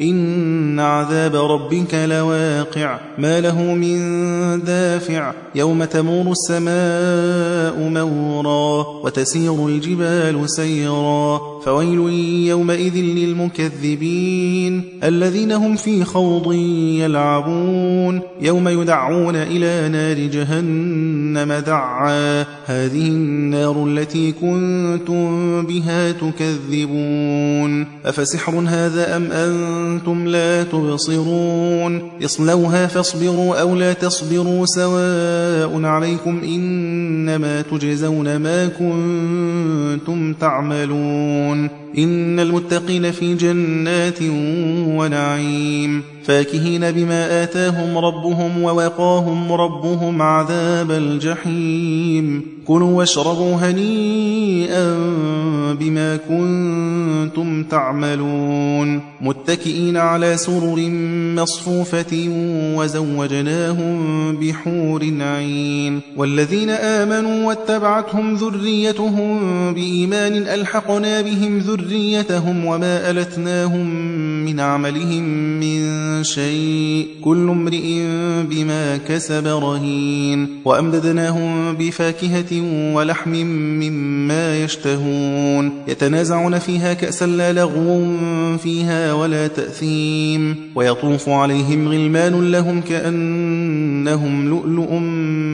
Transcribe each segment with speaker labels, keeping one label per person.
Speaker 1: إن عذاب ربك لواقع. ما له من دافع. يوم تمور السماء مورا وتسير الجبال سيرا. فويل يومئذ للمكذبين الذين هم في خوض يلعبون. يوم يدعون إلى نار جهنم دعا. هذه النار التي كنتم بها تكذبون. أفسحر هذا أم أنتم لا تبصرون. اصلوها فاصبروا أو لا تصبروا سواء عليكم إنما تجزون ما كنتم تعملون. إن المتقين في جنات ونعيم. فاكهين بما آتاهم ربهم ووقاهم ربهم عذاب الجحيم. كلوا واشربوا هنيئا بما كنتم تعملون. متكئين على سرر مصفوفة وزوجناهم بحور عين. والذين آمنوا واتبعتهم ذريتهم بإيمان ألحقنا بهم ذريتهم وما ألتناهم من عملهم من شيء. كل امرئ بما كسب رهين. وأمددناهم بفاكهة ولحم مما يشتهون. يتنازعون فيها كأسا لا لغو فيها ولا تأثيم ويطوف عليهم غلمان لهم كأنهم لؤلؤ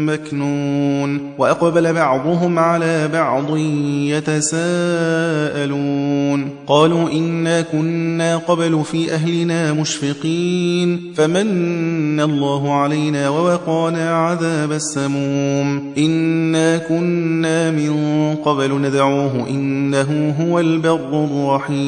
Speaker 1: مكنون وأقبل بعضهم على بعض يتساءلون قالوا إنا كنا قبل في أهلنا مشفقين فمن الله علينا ووقانا عذاب السموم إنا كنا من قبل ندعوه إنه هو البر الرحيم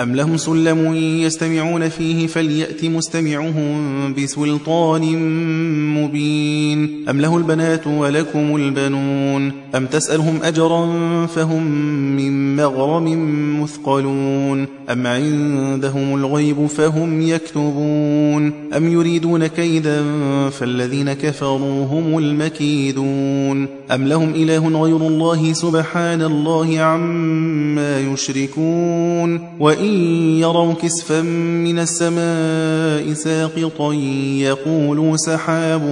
Speaker 1: أم لهم سلم يستمعون فيه فليأت مستمعهم بسلطان مبين أم له البنات ولكم البنون أم تسألهم أجرا فهم من مغرم مثقلون أم عندهم الغيب فهم يكتبون أم يريدون كيدا فالذين كفروا هم المكيدون أم لهم إله غير الله سبحان الله عما يشركون وإن يروا كسفا من السماء ساقطا يقولوا سحاب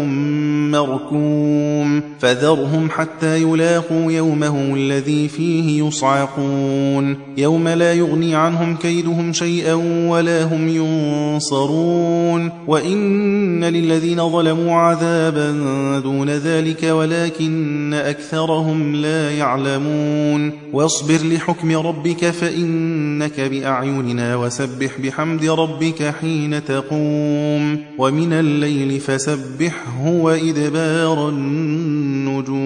Speaker 1: مركوم فذرهم حتى يلاقوا يومهم الذي فيه يصعقون يوم لا يغني عنهم كيدهم شيئا ولا هم ينصرون وإن للذين ظلموا عذابا دون ذلك ولكن أكثرهم لا يعلمون واصبر لحكم ربك فإنك بأعيننا وسبح بحمد ربك حين تقوم ومن الليل فسبحه وإدبار النجوم